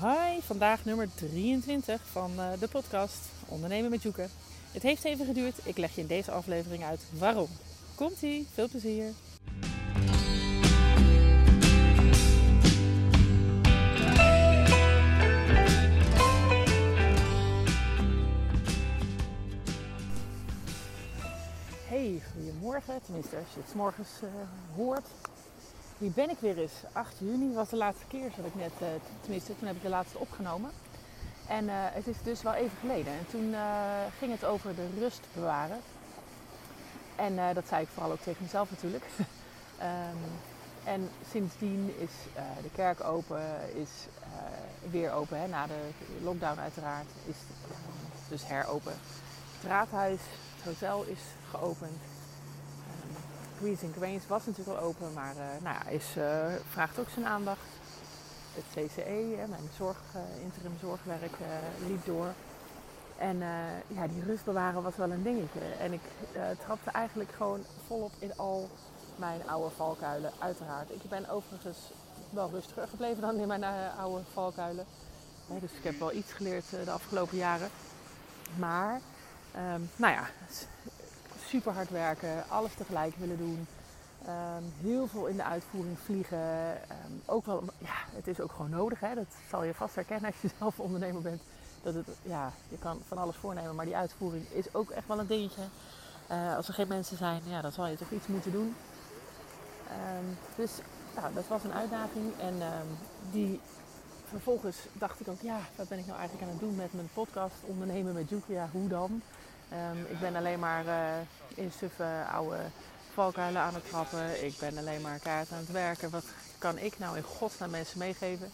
Hi, vandaag nummer 23 van uh, de podcast Ondernemen met Joeken. Het heeft even geduurd, ik leg je in deze aflevering uit waarom. Komt-ie, veel plezier! Hey, goedemorgen. Tenminste, als je het morgens uh, hoort. Hier ben ik weer eens. 8 juni was de laatste keer, dat ik net, uh, tenminste, toen heb ik de laatste opgenomen. En uh, het is dus wel even geleden. En toen ging het over de rust bewaren. En dat zei ik vooral ook tegen mezelf natuurlijk. um, en sindsdien is de kerk open, is weer open, hè, na de lockdown uiteraard. Is dus heropen. Het raadhuis, het hotel is geopend. Greens and was natuurlijk al open, maar uh, nou ja, is, uh, vraagt ook zijn aandacht. Het CCE, hè, mijn zorg, uh, interim zorgwerk, liep door. En ja, die rust bewaren was wel een dingetje. En ik trapte eigenlijk gewoon volop in al mijn oude valkuilen, uiteraard. Ik ben overigens wel rustiger gebleven dan in mijn oude valkuilen. dus ik heb wel iets geleerd de afgelopen jaren. Maar, um, nou ja, super hard werken, alles tegelijk willen doen. Um, heel veel in de uitvoering vliegen. Um, ook wel, ja, het is ook gewoon nodig. Hè? Dat zal je vast herkennen als je zelf ondernemer bent. Dat het, ja, je kan van alles voornemen, maar die uitvoering is ook echt wel een dingetje. Uh, als er geen mensen zijn, ja, dan zal je toch iets moeten doen. Um, dus dat was een uitdaging. En die vervolgens dacht ik ook, ja, wat ben ik nou eigenlijk aan het doen met mijn podcast ondernemen met Jukia? Hoe dan? Ik ben alleen maar uh, in suffe oude valkuilen aan het trappen. Ik ben alleen maar kaart aan het werken. Wat kan ik nou in godsnaam mensen meegeven?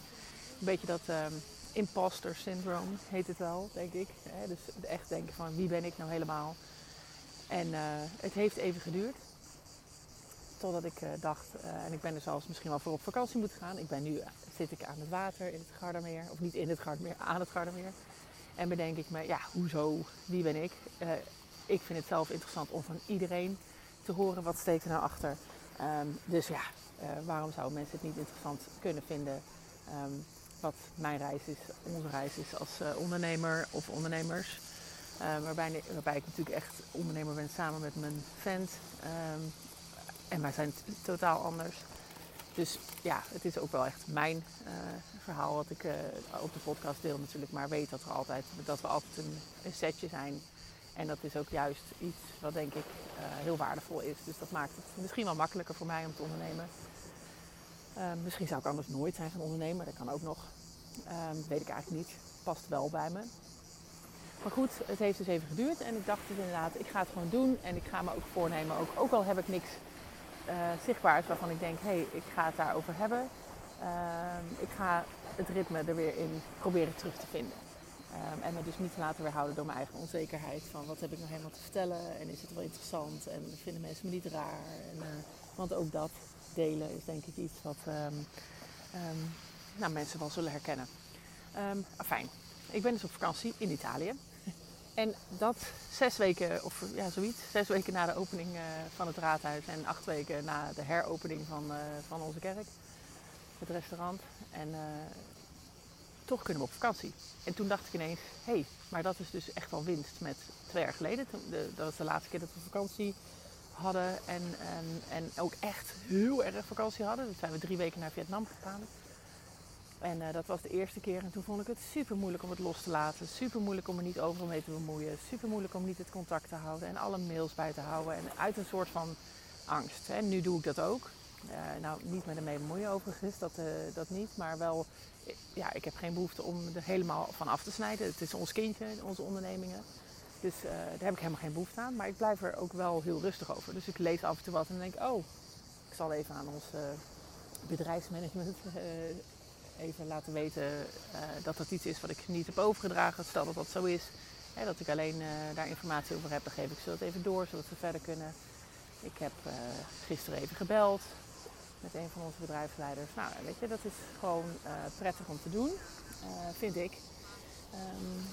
Een beetje dat um, imposter syndrome heet het wel, denk ik. Dus echt denken van wie ben ik nou helemaal? En uh, het heeft even geduurd. Totdat ik uh, dacht, en ik ben er zelfs misschien wel voor op vakantie moeten gaan. Ik ben nu, zit ik aan het water in het Gardermeer. Of niet in het Gardermeer, aan het Gardermeer. En bedenk ik me, ja, hoezo? Wie ben ik? ik vind het zelf interessant om van iedereen te horen wat steekt er nou achter. Um, dus ja, uh, waarom zouden mensen het niet interessant kunnen vinden um, wat mijn reis is, onze reis is als uh, ondernemer of ondernemers. Uh, waarbij, waarbij, ik natuurlijk echt ondernemer ben samen met mijn vent. En wij zijn totaal anders. Dus ja, het is ook wel echt mijn verhaal wat ik op de podcast deel natuurlijk. Maar weet dat, er altijd, dat we altijd een, setje zijn en dat is ook juist iets wat denk ik uh, heel waardevol is. Dus dat maakt het misschien wel makkelijker voor mij om te ondernemen. Uh, misschien zou ik anders nooit zijn gaan ondernemen, dat kan ook nog. Uh, weet ik eigenlijk niet. Past wel bij me. Maar goed, het heeft dus even geduurd en ik dacht dus inderdaad, ik ga het gewoon doen en ik ga me ook voornemen, ook, ook al heb ik niks uh, zichtbaars waarvan ik denk, hé, hey, ik ga het daarover hebben. Ehm, ik ga het ritme er weer in proberen terug te vinden. Um, en me dus niet te laten weerhouden door mijn eigen onzekerheid. Van wat heb ik nog helemaal te vertellen en is het wel interessant en vinden mensen me niet raar. En, uh, want ook dat delen is denk ik iets wat um, nou, mensen wel zullen herkennen. fijn. Ik ben dus op vakantie in Italië. En dat zes weken, of ja, zoiets, zes weken na de opening uh, van het raadhuis en acht weken na de heropening van, uh, van onze kerk, het restaurant. En uh, toch kunnen we op vakantie. En toen dacht ik ineens, hé, hey, maar dat is dus echt wel winst met twee jaar geleden. De, dat was de laatste keer dat we vakantie hadden en, en, en ook echt heel erg vakantie hadden. Toen zijn we drie weken naar Vietnam gegaan. En uh, dat was de eerste keer en toen vond ik het super moeilijk om het los te laten. Super moeilijk om er niet overal mee te bemoeien. Super moeilijk om niet het contact te houden en alle mails bij te houden. En uit een soort van angst. Hè. Nu doe ik dat ook. Uh, nou, niet met ermee bemoeien overigens, dat, uh, dat niet. Maar wel ja, ik heb geen behoefte om er helemaal van af te snijden. Het is ons kindje, onze ondernemingen. Dus daar heb ik helemaal geen behoefte aan. Maar ik blijf er ook wel heel rustig over. Dus ik lees af en toe wat en denk, oh, ik zal even aan ons bedrijfsmanagement even laten weten dat dat iets is wat ik niet heb overgedragen. Stel dat dat zo is, hè, dat ik alleen daar informatie over heb, dan geef ik ze dat even door, zodat ze verder kunnen. Ik heb gisteren even gebeld met een van onze bedrijfsleiders. Nou, weet je, dat is gewoon prettig om te doen, vind ik. Um,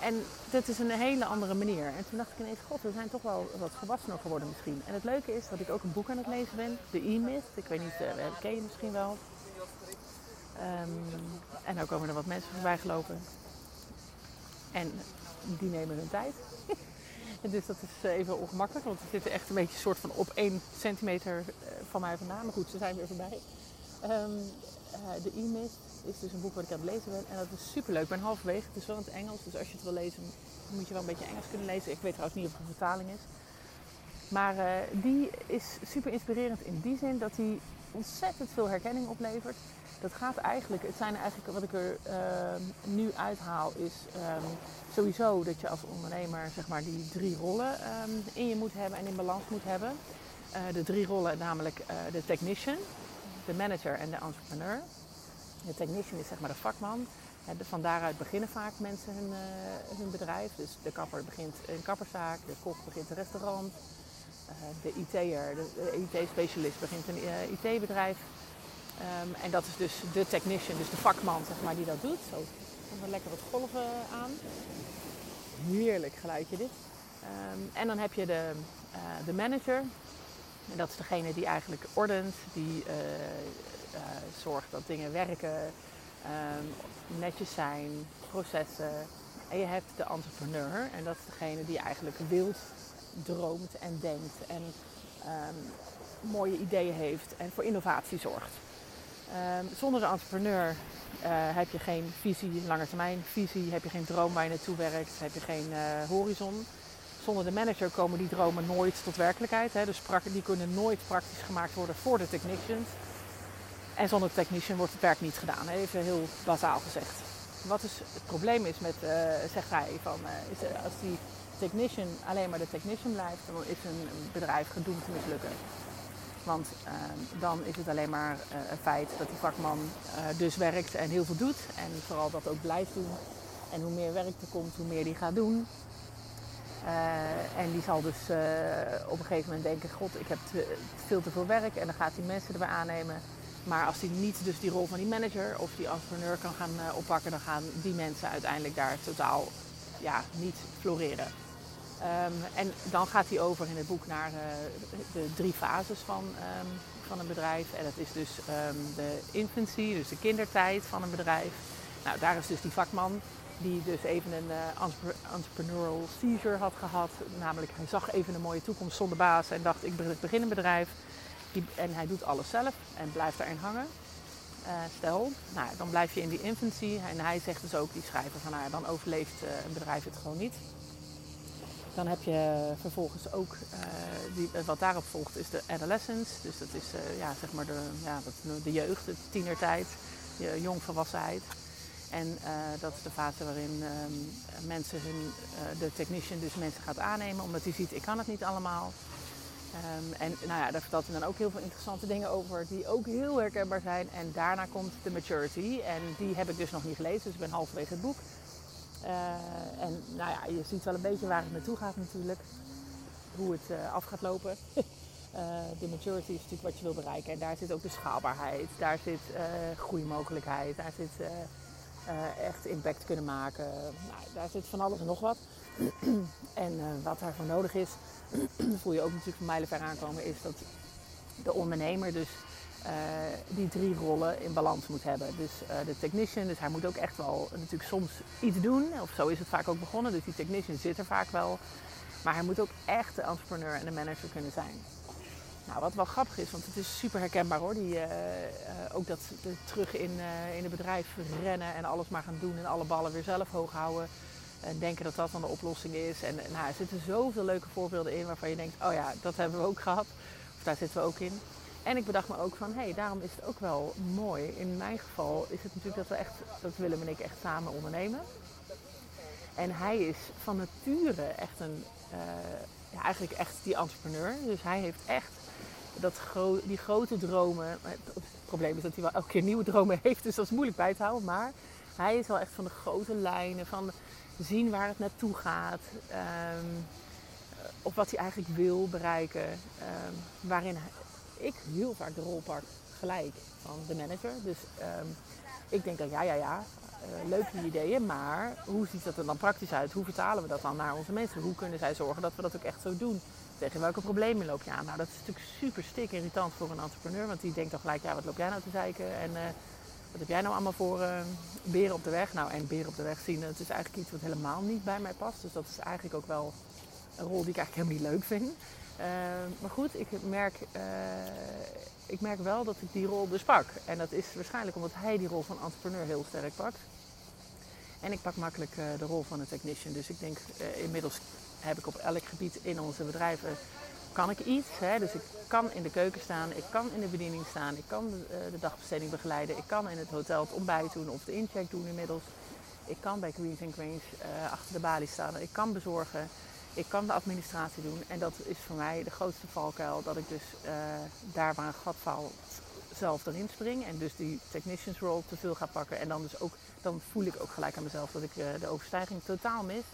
en dat is een hele andere manier. En toen dacht ik ineens, god, we zijn toch wel wat volwassener geworden misschien. En het leuke is dat ik ook een boek aan het lezen ben, The E-Myth. Ik weet niet, ken je misschien wel. Ehm, en dan komen er wat mensen voorbij gelopen. En die nemen hun tijd. dus dat is even ongemakkelijk, want ze zitten echt een beetje soort van op één centimeter van mij vandaan. Maar goed, ze zijn weer voorbij. Ehm, de e-mist is dus een boek wat ik aan het lezen ben. En dat is superleuk. Ik ben halverwege. Het is wel in het Engels. Dus als je het wil lezen, moet je wel een beetje Engels kunnen lezen. Ik weet trouwens niet of het een vertaling is. Maar uh, die is super inspirerend in die zin dat hij ontzettend veel herkenning oplevert. Dat gaat eigenlijk, het zijn eigenlijk wat ik er uh, nu uithaal, is um, sowieso dat je als ondernemer zeg maar die drie rollen um, in je moet hebben en in balans moet hebben. Uh, de drie rollen, namelijk de technician, de manager en de entrepreneur. De technician is zeg maar de vakman. Van daaruit beginnen vaak mensen hun, hun bedrijf. Dus de kapper begint een kapperszaak, de kok begint een restaurant, eh, de IT'er, de IT-specialist begint een eh, IT-bedrijf. Um, en dat is dus de technician, dus de vakman zeg maar, die dat doet. Zo, komt er lekker wat golven aan. Heerlijk geluidje dit. Um, en dan heb je de, uh, de manager. En dat is degene die eigenlijk ordent, die zorgt dat dingen werken, um, netjes zijn, processen. En je hebt de entrepreneur en dat is degene die eigenlijk wilt droomt en denkt en um, mooie ideeën heeft en voor innovatie zorgt. Um, zonder de entrepreneur uh, heb je geen visie, lange termijn visie, heb je geen droom waar je naartoe werkt, heb je geen uh, horizon. Zonder de manager komen die dromen nooit tot werkelijkheid. Hè. Dus die kunnen nooit praktisch gemaakt worden voor de technicians. En zonder de technician wordt het werk niet gedaan. Even heel bazaal gezegd. Wat dus het probleem is met, uh, zegt hij, van, is, als die technician alleen maar de technician blijft, dan is een bedrijf gedoemd te mislukken. Want uh, dan is het alleen maar uh, een feit dat die vakman uh, dus werkt en heel veel doet. En vooral dat ook blijft doen. En hoe meer werk er komt, hoe meer die gaat doen. en die zal dus op een gegeven moment denken, god, ik heb te, veel te veel werk. En dan gaat hij mensen erbij aannemen. Maar als hij niet dus die rol van die manager of die entrepreneur kan gaan oppakken, dan gaan die mensen uiteindelijk daar totaal ja, niet floreren. Um, en dan gaat hij over in het boek naar uh, de drie fases van, um, van een bedrijf. En dat is dus um, de infancy, dus de kindertijd van een bedrijf. Nou, daar is dus die vakman die dus even een uh, entrepreneurial seizure had gehad. Namelijk, hij zag even een mooie toekomst zonder baas en dacht, ik begin een bedrijf. En hij doet alles zelf en blijft daarin hangen. Uh, stel, nou, dan blijf je in die infancy. En hij zegt dus ook, die schrijver, van nou, dan overleeft een bedrijf het gewoon niet. Dan heb je vervolgens ook, uh, die, wat daarop volgt, is de adolescence. Dus dat is uh, ja, zeg maar de, ja, dat, de jeugd, de tienertijd, de jongvolwassenheid. En dat is de fase waarin ehm, mensen hun, de technician dus mensen gaat aannemen, omdat hij ziet, ik kan het niet allemaal. Um, en nou ja, daar vertelt hij dan ook heel veel interessante dingen over die ook heel herkenbaar zijn. En daarna komt de maturity. En die heb ik dus nog niet gelezen, dus ik ben halverwege het boek. Uh, en nou ja, je ziet wel een beetje waar het naartoe gaat natuurlijk. Hoe het uh, af gaat lopen. uh, de maturity is natuurlijk wat je wil bereiken. En daar zit ook de schaalbaarheid. Daar zit groeimogelijkheid. Daar zit echt impact kunnen maken. Nou, daar zit van alles en nog wat. en wat daarvoor nodig is, voel je ook natuurlijk van mijlenver aankomen, is dat de ondernemer dus uh, die drie rollen in balans moet hebben. Dus uh, de technician, dus hij moet ook echt wel natuurlijk soms iets doen. Of zo is het vaak ook begonnen. Dus die technician zit er vaak wel. Maar hij moet ook echt de entrepreneur en de manager kunnen zijn. Nou, wat wel grappig is, want het is super herkenbaar hoor. Die, uh, ook dat terug in, in het bedrijf rennen en alles maar gaan doen en alle ballen weer zelf hoog houden. En denken dat dat dan de oplossing is. En nou, er zitten zoveel leuke voorbeelden in waarvan je denkt, oh ja, dat hebben we ook gehad. Of daar zitten we ook in. En ik bedacht me ook van, hé, hey, daarom is het ook wel mooi. In mijn geval is het natuurlijk dat we echt, dat Willem en ik echt samen ondernemen. En hij is van nature echt een, uh, ja, eigenlijk echt die entrepreneur. Dus hij heeft echt dat die grote dromen. Het probleem is dat hij wel elke keer nieuwe dromen heeft, dus dat is moeilijk bij te houden. Maar hij is wel echt van de grote lijnen, van zien waar het naartoe gaat. Um, of wat hij eigenlijk wil bereiken. Um, waarin ik heel vaak de rol pak gelijk van de manager. Dus um, ik denk dan ja, ja, ja, uh, leuke ideeën, maar hoe ziet dat er dan praktisch uit? Hoe vertalen we dat dan naar onze mensen? Hoe kunnen zij zorgen dat we dat ook echt zo doen? Tegen welke problemen loop je aan? Nou, dat is natuurlijk super stik irritant voor een entrepreneur, want die denkt dan gelijk, ja, wat loop jij nou te zeiken? En uh, wat heb jij nou allemaal voor uh, beren op de weg? Nou, en beren op de weg zien, het is eigenlijk iets wat helemaal niet bij mij past. Dus dat is eigenlijk ook wel een rol die ik eigenlijk helemaal niet leuk vind. Uh, maar goed, ik merk, uh, ik merk wel dat ik die rol dus pak. En dat is waarschijnlijk omdat hij die rol van entrepreneur heel sterk pakt. En ik pak makkelijk de rol van een technician. Dus ik denk, inmiddels heb ik op elk gebied in onze bedrijven kan ik iets. Hè? Dus ik kan in de keuken staan, ik kan in de bediening staan, ik kan de, de dagbesteding begeleiden, ik kan in het hotel het ontbijt doen of de incheck doen inmiddels. Ik kan bij Queens uh, achter de balie staan, ik kan bezorgen, ik kan de administratie doen. En dat is voor mij de grootste valkuil, dat ik dus uh, daar waar een gat valt zelf erin spring en dus die technicians role te veel ga pakken. En dan, dus ook, dan voel ik ook gelijk aan mezelf dat ik de overstijging totaal mis.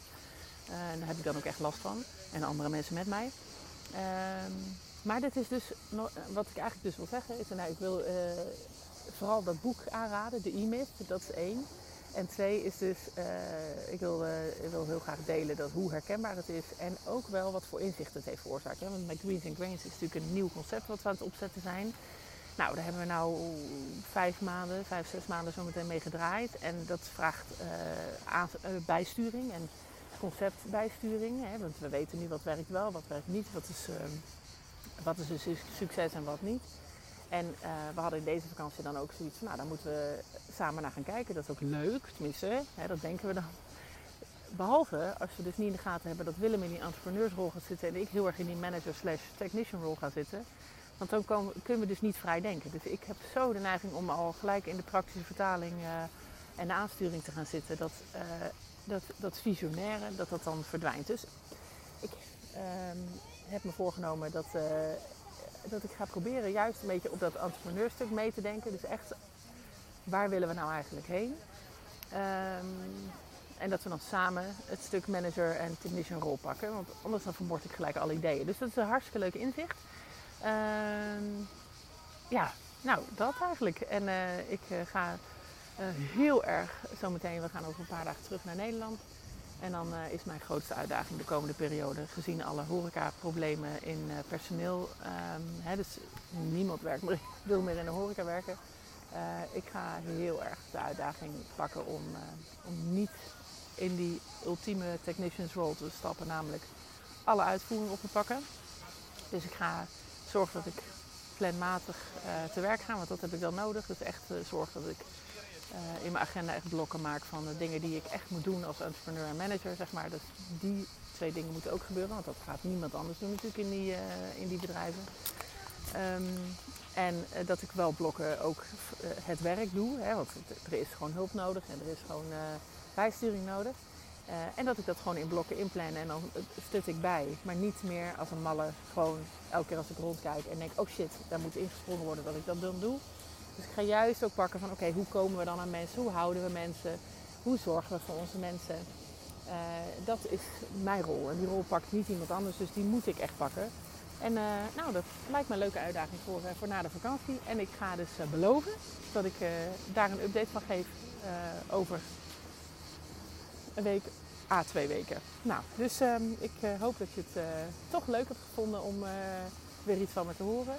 en daar heb ik dan ook echt last van. En andere mensen met mij. Um, maar dit is dus, wat ik eigenlijk dus wil zeggen, is, nou, ik wil vooral dat boek aanraden, de e-mist, dat is één. En twee is dus, uh, ik, wil, uh, ik wil heel graag delen dat hoe herkenbaar het is en ook wel wat voor inzicht het heeft veroorzaakt. Want met Greens and Grains is natuurlijk een nieuw concept wat we aan het opzetten zijn. Nou, daar hebben we nou vijf maanden, vijf, zes maanden zo meteen mee gedraaid. En dat vraagt aan, bijsturing en conceptbijsturing. Hè? Want we weten nu wat werkt wel, wat werkt niet, wat is, uh, wat is een succes en wat niet. En uh, we hadden in deze vakantie dan ook zoiets van, nou daar moeten we samen naar gaan kijken. Dat is ook leuk, tenminste, hè, dat denken we dan. Behalve als we dus niet in de gaten hebben dat Willem in die entrepreneursrol gaat zitten en ik heel erg in die manager slash technician rol ga zitten. Want dan kunnen we dus niet vrij denken. Dus ik heb zo de neiging om al gelijk in de praktische vertaling uh, en de aansturing te gaan zitten. Dat uh, dat, dat visionaire, dat dat dan verdwijnt. Dus ik um, heb me voorgenomen dat, dat ik ga proberen juist een beetje op dat entrepreneurstuk mee te denken. Dus echt, waar willen we nou eigenlijk heen? Um, en dat we dan samen het stuk manager en technician rol pakken. Want anders dan vermoord ik gelijk alle ideeën. Dus dat is een hartstikke leuk inzicht. Um, ja, nou dat eigenlijk. En uh, ik uh, ga uh, heel erg zometeen, we gaan over een paar dagen terug naar Nederland. En dan uh, is mijn grootste uitdaging de komende periode, gezien alle horecaproblemen in uh, personeel. Um, hè, dus niemand werkt wil meer in de horeca werken. ik ga heel erg de uitdaging pakken om, om niet in die ultieme technicians role te stappen, namelijk alle uitvoering op te pakken. Dus ik ga zorgen dat ik planmatig te werk ga, want dat heb ik dan nodig. Dus echt zorgen dat ik in mijn agenda echt blokken maak van de dingen die ik echt moet doen als entrepreneur en manager, zeg maar. Dus die twee dingen moeten ook gebeuren, want dat gaat niemand anders doen natuurlijk in die, uh, in die bedrijven. Um, en uh, dat ik wel blokken ook het werk doe, hè, want er is gewoon hulp nodig en er is gewoon bijsturing nodig. en dat ik dat gewoon in blokken inplannen en dan stut ik bij. Maar niet meer als een malle, gewoon elke keer als ik rondkijk en denk, oh shit, daar moet ingesprongen worden dat ik dat dan doe. Dus ik ga juist ook pakken van oké, hoe komen we dan aan mensen? Hoe houden we mensen? Hoe zorgen we voor onze mensen? Uh, dat is mijn rol. En die rol pakt niet iemand anders, dus die moet ik echt pakken. En uh, nou, dat lijkt me een leuke uitdaging voor, uh, voor na de vakantie. En ik ga dus beloven dat ik daar een update van geef over een week, a ah, twee weken. Nou, dus ehm, ik hoop dat je het toch leuk hebt gevonden om weer iets van me te horen.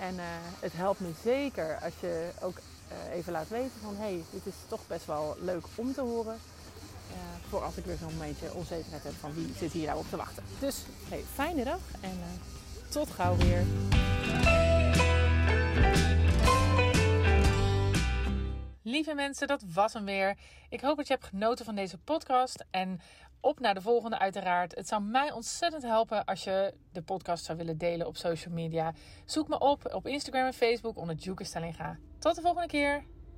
En uh, het helpt me zeker als je ook uh, even laat weten van hé, hey, dit is toch best wel leuk om te horen. Uh, voor als ik weer zo'n momentje onzekerheid heb van wie zit hier nou op te wachten. Dus fijne dag en tot gauw weer. Lieve mensen, dat was hem weer. Ik hoop dat je hebt genoten van deze podcast. En op naar de volgende uiteraard. Het zou mij ontzettend helpen als je de podcast zou willen delen op social media. Zoek me op op Instagram en Facebook onder Juke Stellinga. Tot de volgende keer.